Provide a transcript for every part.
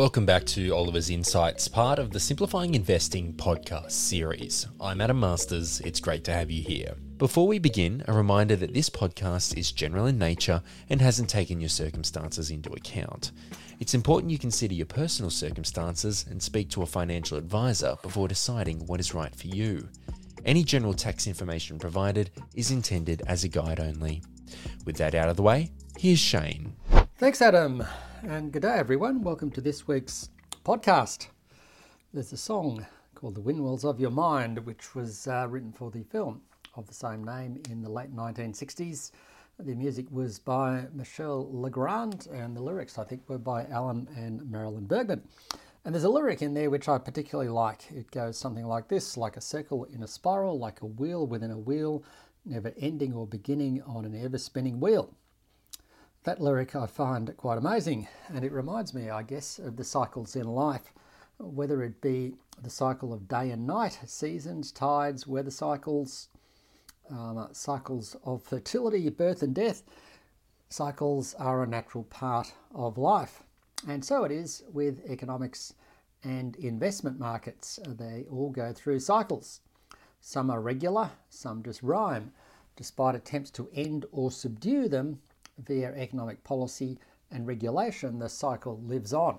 Welcome back to Oliver's Insights, part of the Simplifying Investing podcast series. I'm Adam Masters. It's great to have you here. Before we begin, a reminder that this podcast is general in nature and hasn't taken your circumstances into account. It's important you consider your personal circumstances and speak to a financial advisor before deciding what is right for you. Any general tax information provided is intended as a guide only. With that out of the way, here's Shane. Thanks, Adam, and good day, everyone. Welcome to this week's podcast. There's a song called The Windmills of Your Mind, which was uh, written for the film of the same name in the late 1960s. The music was by Michel Legrand, and the lyrics, I think, were by Alan and Marilyn Bergman. And there's a lyric in there which I particularly like. It goes something like this like a circle in a spiral, like a wheel within a wheel, never ending or beginning on an ever spinning wheel. That lyric I find quite amazing, and it reminds me, I guess, of the cycles in life, whether it be the cycle of day and night, seasons, tides, weather cycles, um, cycles of fertility, birth, and death. Cycles are a natural part of life, and so it is with economics and investment markets. They all go through cycles. Some are regular, some just rhyme. Despite attempts to end or subdue them, via economic policy and regulation, the cycle lives on.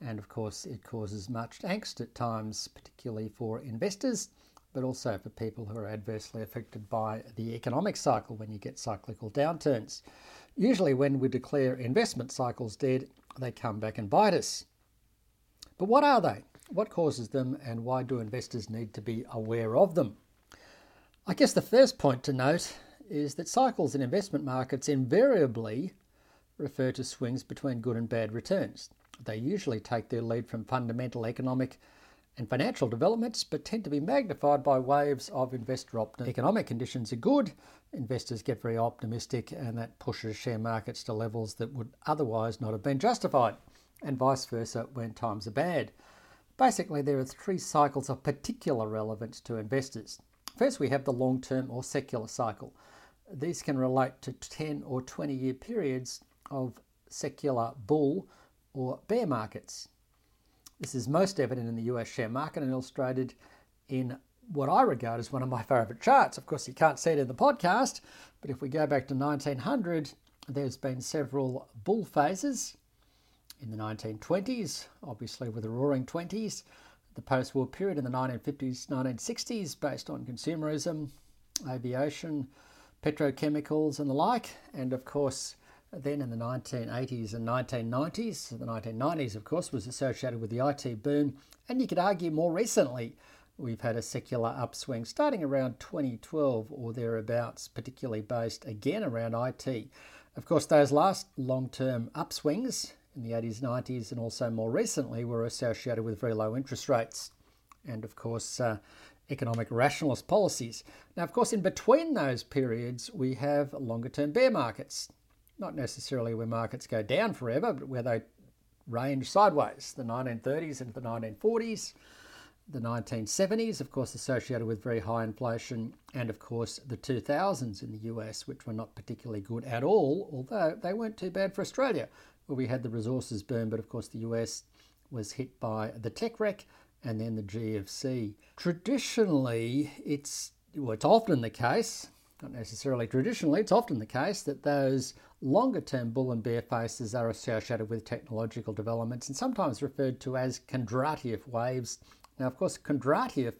And of course, it causes much angst at times, particularly for investors, but also for people who are adversely affected by the economic cycle when you get cyclical downturns. Usually, when we declare investment cycles dead, they come back and bite us. But what are they? What causes them, and why do investors need to be aware of them? I guess the first point to note is that cycles in investment markets invariably refer to swings between good and bad returns. They usually take their lead from fundamental economic and financial developments, but tend to be magnified by waves of investor optimism. Economic conditions are good, investors get very optimistic, and that pushes share markets to levels that would otherwise not have been justified, and vice versa when times are bad. Basically, there are three cycles of particular relevance to investors. First, we have the long term or secular cycle. These can relate to 10 or 20 year periods of secular bull or bear markets. This is most evident in the US share market and illustrated in what I regard as one of my favourite charts. Of course, you can't see it in the podcast, but if we go back to 1900, there's been several bull phases in the 1920s, obviously with the roaring 20s, the post war period in the 1950s, 1960s, based on consumerism, aviation, petrochemicals and the like, and of course, then in the 1980s and 1990s, the 1990s, of course, was associated with the IT boom, and you could argue more recently we've had a secular upswing starting around 2012 or thereabouts, particularly based again around IT. Of course, those last long term upswings in the 80s, 90s, and also more recently were associated with very low interest rates. And of course, uh, economic rationalist policies. Now, of course, in between those periods, we have longer term bear markets. Not necessarily where markets go down forever, but where they range sideways. The 1930s into the 1940s, the 1970s, of course, associated with very high inflation, and of course, the 2000s in the US, which were not particularly good at all, although they weren't too bad for Australia, where we had the resources boom, but of course, the US was hit by the tech wreck and then the GFC. Traditionally, it's well, it's often the case, not necessarily traditionally, it's often the case that those longer term bull and bear phases are associated with technological developments and sometimes referred to as Kondratiev waves. Now, of course, Kondratiev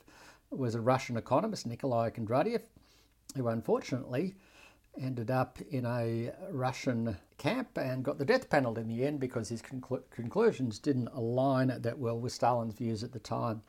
was a Russian economist, Nikolai Kondratiev, who unfortunately ended up in a Russian camp and got the death penalty in the end because his conclu- conclusions didn't align that well with Stalin's views at the time.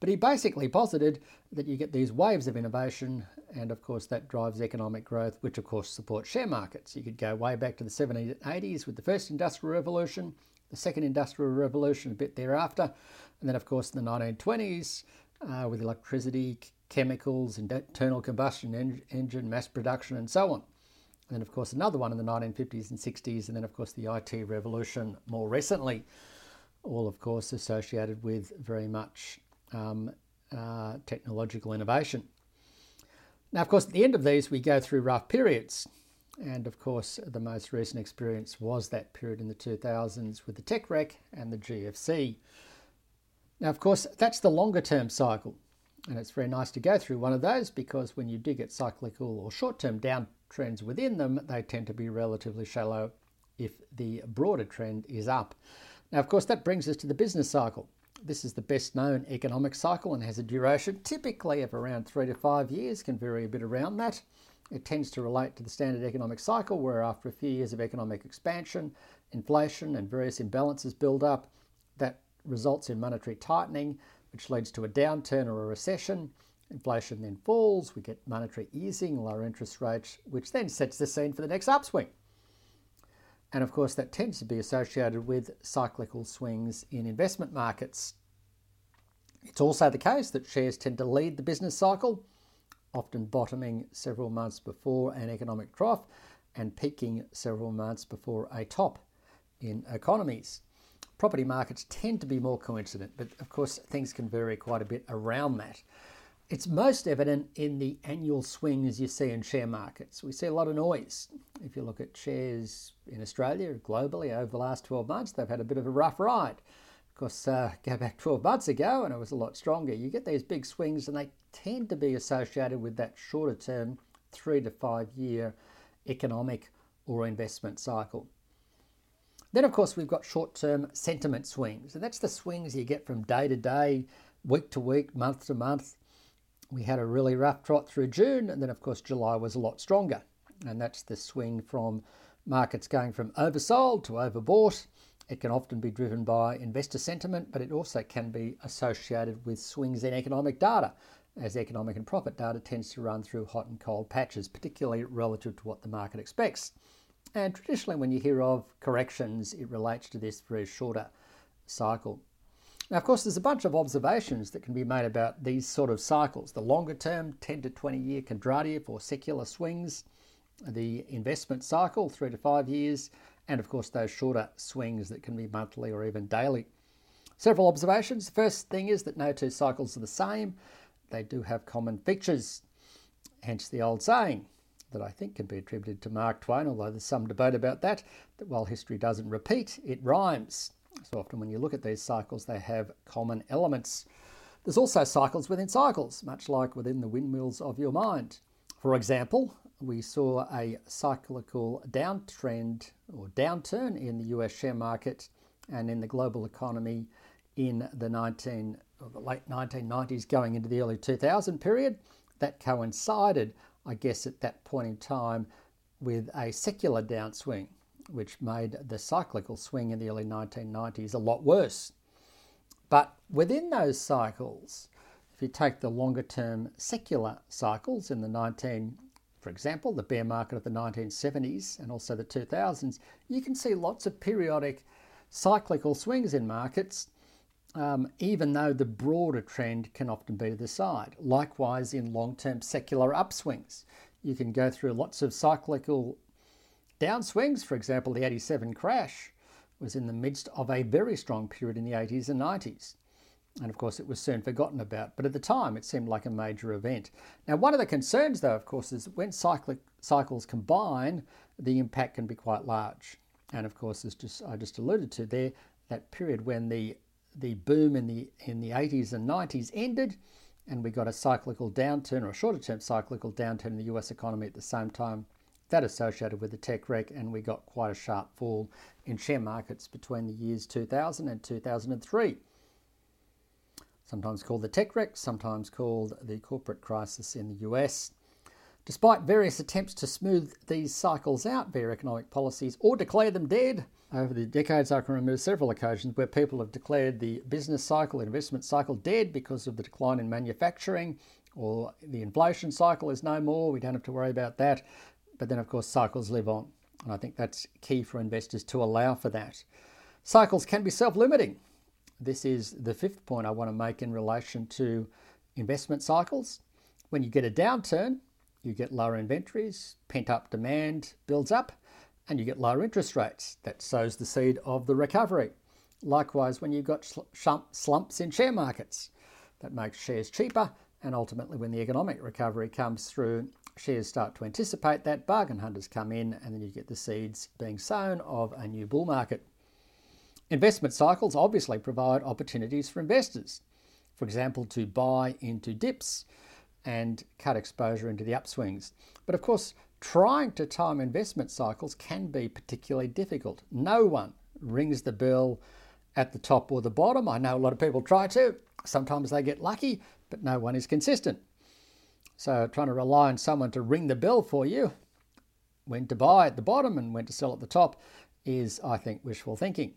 But he basically posited that you get these waves of innovation, and of course, that drives economic growth, which of course supports share markets. You could go way back to the 1780s with the first industrial revolution, the second industrial revolution a bit thereafter, and then, of course, in the 1920s uh, with electricity, chemicals, internal combustion en- engine, mass production, and so on. And of course, another one in the 1950s and 60s, and then, of course, the IT revolution more recently, all, of course, associated with very much um, uh, technological innovation. Now, of course, at the end of these, we go through rough periods. And of course, the most recent experience was that period in the 2000s with the tech wreck and the GFC. Now, of course, that's the longer term cycle. And it's very nice to go through one of those because when you do get cyclical or short term downtrends within them, they tend to be relatively shallow if the broader trend is up. Now, of course, that brings us to the business cycle. This is the best known economic cycle and has a duration typically of around three to five years, can vary a bit around that. It tends to relate to the standard economic cycle, where after a few years of economic expansion, inflation and various imbalances build up. That results in monetary tightening, which leads to a downturn or a recession. Inflation then falls, we get monetary easing, lower interest rates, which then sets the scene for the next upswing. And of course, that tends to be associated with cyclical swings in investment markets. It's also the case that shares tend to lead the business cycle, often bottoming several months before an economic trough and peaking several months before a top in economies. Property markets tend to be more coincident, but of course, things can vary quite a bit around that. It's most evident in the annual swings you see in share markets. We see a lot of noise. If you look at shares in Australia, globally, over the last 12 months, they've had a bit of a rough ride. Of course, uh, go back 12 months ago and it was a lot stronger. You get these big swings and they tend to be associated with that shorter term, three to five year economic or investment cycle. Then, of course, we've got short term sentiment swings, and that's the swings you get from day to day, week to week, month to month. We had a really rough trot through June, and then, of course, July was a lot stronger. And that's the swing from markets going from oversold to overbought. It can often be driven by investor sentiment, but it also can be associated with swings in economic data, as economic and profit data tends to run through hot and cold patches, particularly relative to what the market expects. And traditionally, when you hear of corrections, it relates to this very shorter cycle. Now, of course, there's a bunch of observations that can be made about these sort of cycles the longer term, 10 to 20 year Kondratiev or secular swings, the investment cycle, three to five years, and of course, those shorter swings that can be monthly or even daily. Several observations. The first thing is that no two cycles are the same, they do have common features, hence the old saying that I think can be attributed to Mark Twain, although there's some debate about that, that while history doesn't repeat, it rhymes. So often when you look at these cycles, they have common elements. There's also cycles within cycles, much like within the windmills of your mind. For example, we saw a cyclical downtrend or downturn in the US share market and in the global economy in the 19 the late 1990s going into the early 2000 period that coincided I guess, at that point in time with a secular downswing, which made the cyclical swing in the early 1990s a lot worse. But within those cycles, if you take the longer term secular cycles in the 19, for example, the bear market of the 1970s and also the 2000s, you can see lots of periodic cyclical swings in markets um, even though the broader trend can often be to the side. Likewise, in long term secular upswings, you can go through lots of cyclical downswings. For example, the 87 crash was in the midst of a very strong period in the 80s and 90s. And of course, it was soon forgotten about, but at the time it seemed like a major event. Now, one of the concerns, though, of course, is when cyclic cycles combine, the impact can be quite large. And of course, as just I just alluded to there, that period when the the boom in the in the 80s and 90s ended, and we got a cyclical downturn or a shorter term cyclical downturn in the US economy at the same time. That associated with the tech wreck, and we got quite a sharp fall in share markets between the years 2000 and 2003. Sometimes called the tech wreck, sometimes called the corporate crisis in the US. Despite various attempts to smooth these cycles out via economic policies or declare them dead, over the decades I can remember several occasions where people have declared the business cycle, investment cycle dead because of the decline in manufacturing or the inflation cycle is no more, we don't have to worry about that. But then, of course, cycles live on. And I think that's key for investors to allow for that. Cycles can be self limiting. This is the fifth point I want to make in relation to investment cycles. When you get a downturn, you get lower inventories, pent up demand builds up, and you get lower interest rates. That sows the seed of the recovery. Likewise, when you've got slumps in share markets, that makes shares cheaper And ultimately, when the economic recovery comes through, shares start to anticipate that, bargain hunters come in, and then you get the seeds being sown of a new bull market. Investment cycles obviously provide opportunities for investors, for example, to buy into dips and cut exposure into the upswings. But of course, trying to time investment cycles can be particularly difficult. No one rings the bell at the top or the bottom. I know a lot of people try to. Sometimes they get lucky, but no one is consistent. So, trying to rely on someone to ring the bell for you when to buy at the bottom and when to sell at the top is, I think, wishful thinking.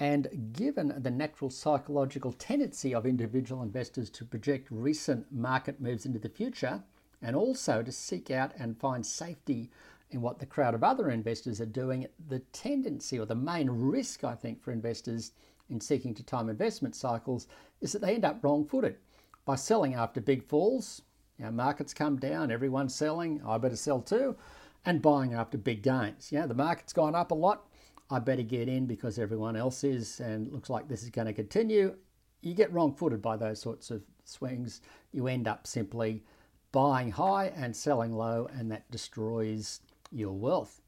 And given the natural psychological tendency of individual investors to project recent market moves into the future and also to seek out and find safety in what the crowd of other investors are doing, the tendency or the main risk, I think, for investors in seeking to time investment cycles is that they end up wrong footed by selling after big falls. Know, markets come down, everyone's selling, I better sell too, and buying after big gains. Yeah, the market's gone up a lot, I better get in because everyone else is, and looks like this is going to continue. You get wrong footed by those sorts of swings. You end up simply buying high and selling low, and that destroys your wealth.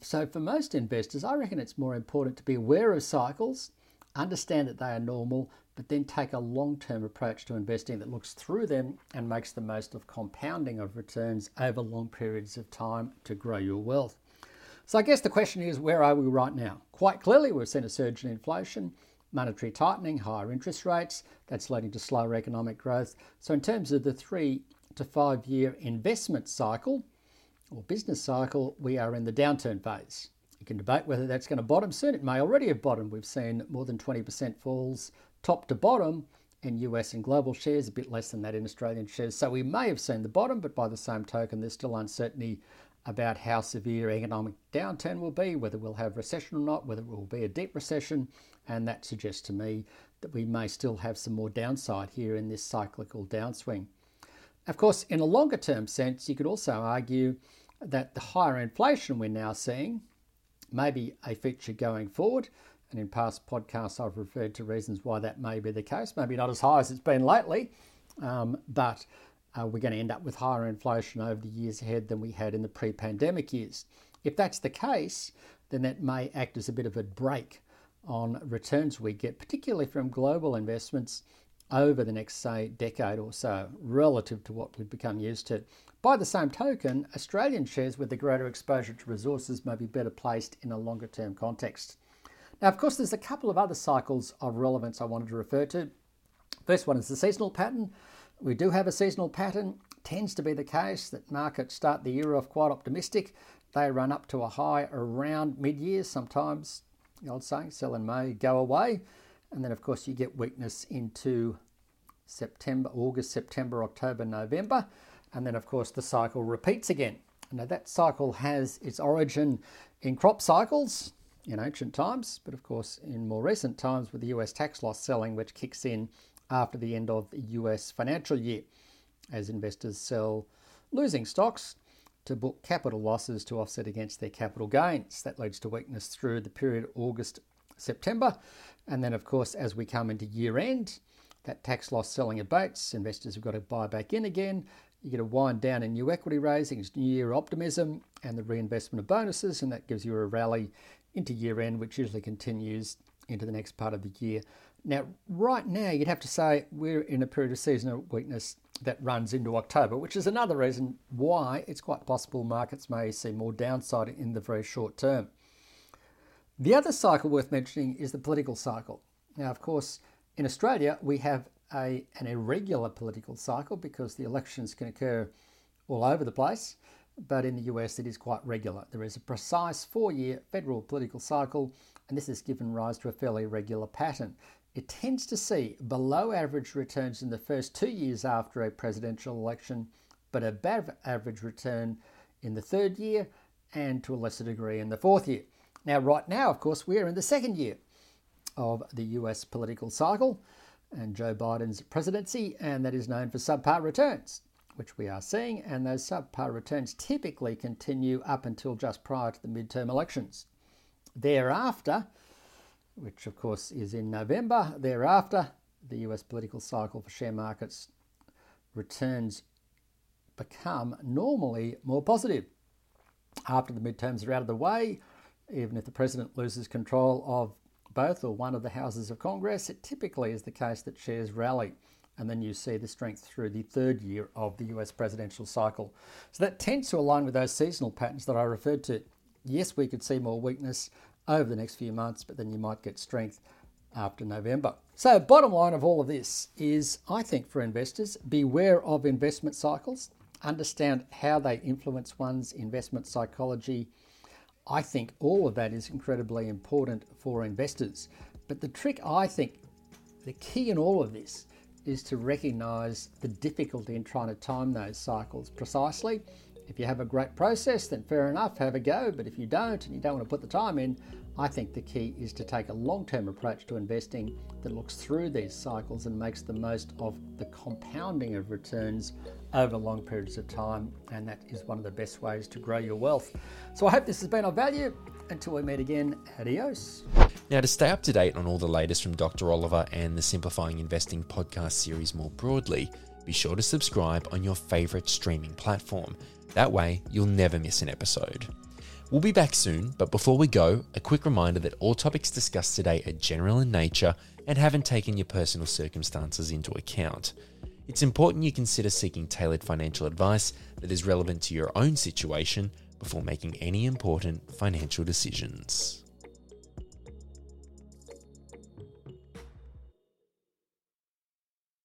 So, for most investors, I reckon it's more important to be aware of cycles, understand that they are normal, but then take a long term approach to investing that looks through them and makes the most of compounding of returns over long periods of time to grow your wealth. So I guess the question is where are we right now? Quite clearly, we've seen a surge in inflation, monetary tightening, higher interest rates. That's leading to slower economic growth. So, in terms of the three to five year investment cycle or business cycle, we are in the downturn phase. You can debate whether that's going to bottom soon. It may already have bottomed. We've seen more than 20% falls top to bottom in US and global shares, a bit less than that in Australian shares. So we may have seen the bottom, but by the same token, there's still uncertainty about how severe economic downturn will be, whether we'll have recession or not, whether it will be a deep recession, and that suggests to me that we may still have some more downside here in this cyclical downswing. Of course, in a longer term sense, you could also argue that the higher inflation we're now seeing may be a feature going forward. And in past podcasts, I've referred to reasons why that may be the case. Maybe not as high as it's been lately, um, but uh, we're going to end up with higher inflation over the years ahead than we had in the pre pandemic years. If that's the case, then that may act as a bit of a brake on returns we get, particularly from global investments over the next, say, decade or so, relative to what we've become used to. By the same token, Australian shares with a greater exposure to resources may be better placed in a longer term context. Now, of course, there's a couple of other cycles of relevance I wanted to refer to. First one is the seasonal pattern. We do have a seasonal pattern. Tends to be the case that markets start the year off quite optimistic. They run up to a high around mid year, sometimes, old saying, sell in May, go away. And then, of course, you get weakness into September, August, September, October, November. And then, of course, the cycle repeats again. Now, that cycle has its origin in crop cycles in ancient times, but of course, in more recent times with the US tax loss selling, which kicks in after the end of the US financial year, as investors sell losing stocks to book capital losses to offset against their capital gains. That leads to weakness through the period August, September. And then, of course, as we come into year end, that tax loss selling abates. Investors have got to buy back in again. You get a wind down in new equity raisings, new year optimism, and the reinvestment of bonuses, and that gives you a rally into year end, which usually continues into the next part of the year. Now, right now, you'd have to say we're in a period of seasonal weakness that runs into October, which is another reason why it's quite possible markets may see more downside in the very short term. The other cycle worth mentioning is the political cycle. Now, of course, in Australia, we have a, an irregular political cycle because the elections can occur all over the place, but in the US, it is quite regular. There is a precise four year federal political cycle, and this has given rise to a fairly regular pattern it tends to see below average returns in the first two years after a presidential election, but above average return in the third year and to a lesser degree in the fourth year. Now, right now, of course, we are in the second year of the US political cycle and Joe Biden's presidency, and that is known for subpar returns, which we are seeing, and those subpar returns typically continue up until just prior to the midterm elections. Thereafter, which of course is in November. Thereafter, the US political cycle for share markets returns become normally more positive. After the midterms are out of the way, even if the president loses control of both or one of the houses of Congress, it typically is the case that shares rally. And then you see the strength through the third year of the US presidential cycle. So that tends to align with those seasonal patterns that I referred to. Yes, we could see more weakness over the next few months, but then you might get strength after November. So, bottom line of all of this is I think for investors, beware of investment cycles, understand how they influence one's investment psychology. I think all of that is incredibly important for investors. But the trick, I think, the key in all of this is to recognize the difficulty in trying to time those cycles precisely. If you have a great process, then fair enough, have a go. But if you don't and you don't want to put the time in, I think the key is to take a long term approach to investing that looks through these cycles and makes the most of the compounding of returns over long periods of time. And that is one of the best ways to grow your wealth. So I hope this has been of value. Until we meet again, adios. Now, to stay up to date on all the latest from Dr. Oliver and the Simplifying Investing podcast series more broadly, be sure to subscribe on your favourite streaming platform. That way, you'll never miss an episode. We'll be back soon, but before we go, a quick reminder that all topics discussed today are general in nature and haven't taken your personal circumstances into account. It's important you consider seeking tailored financial advice that is relevant to your own situation before making any important financial decisions.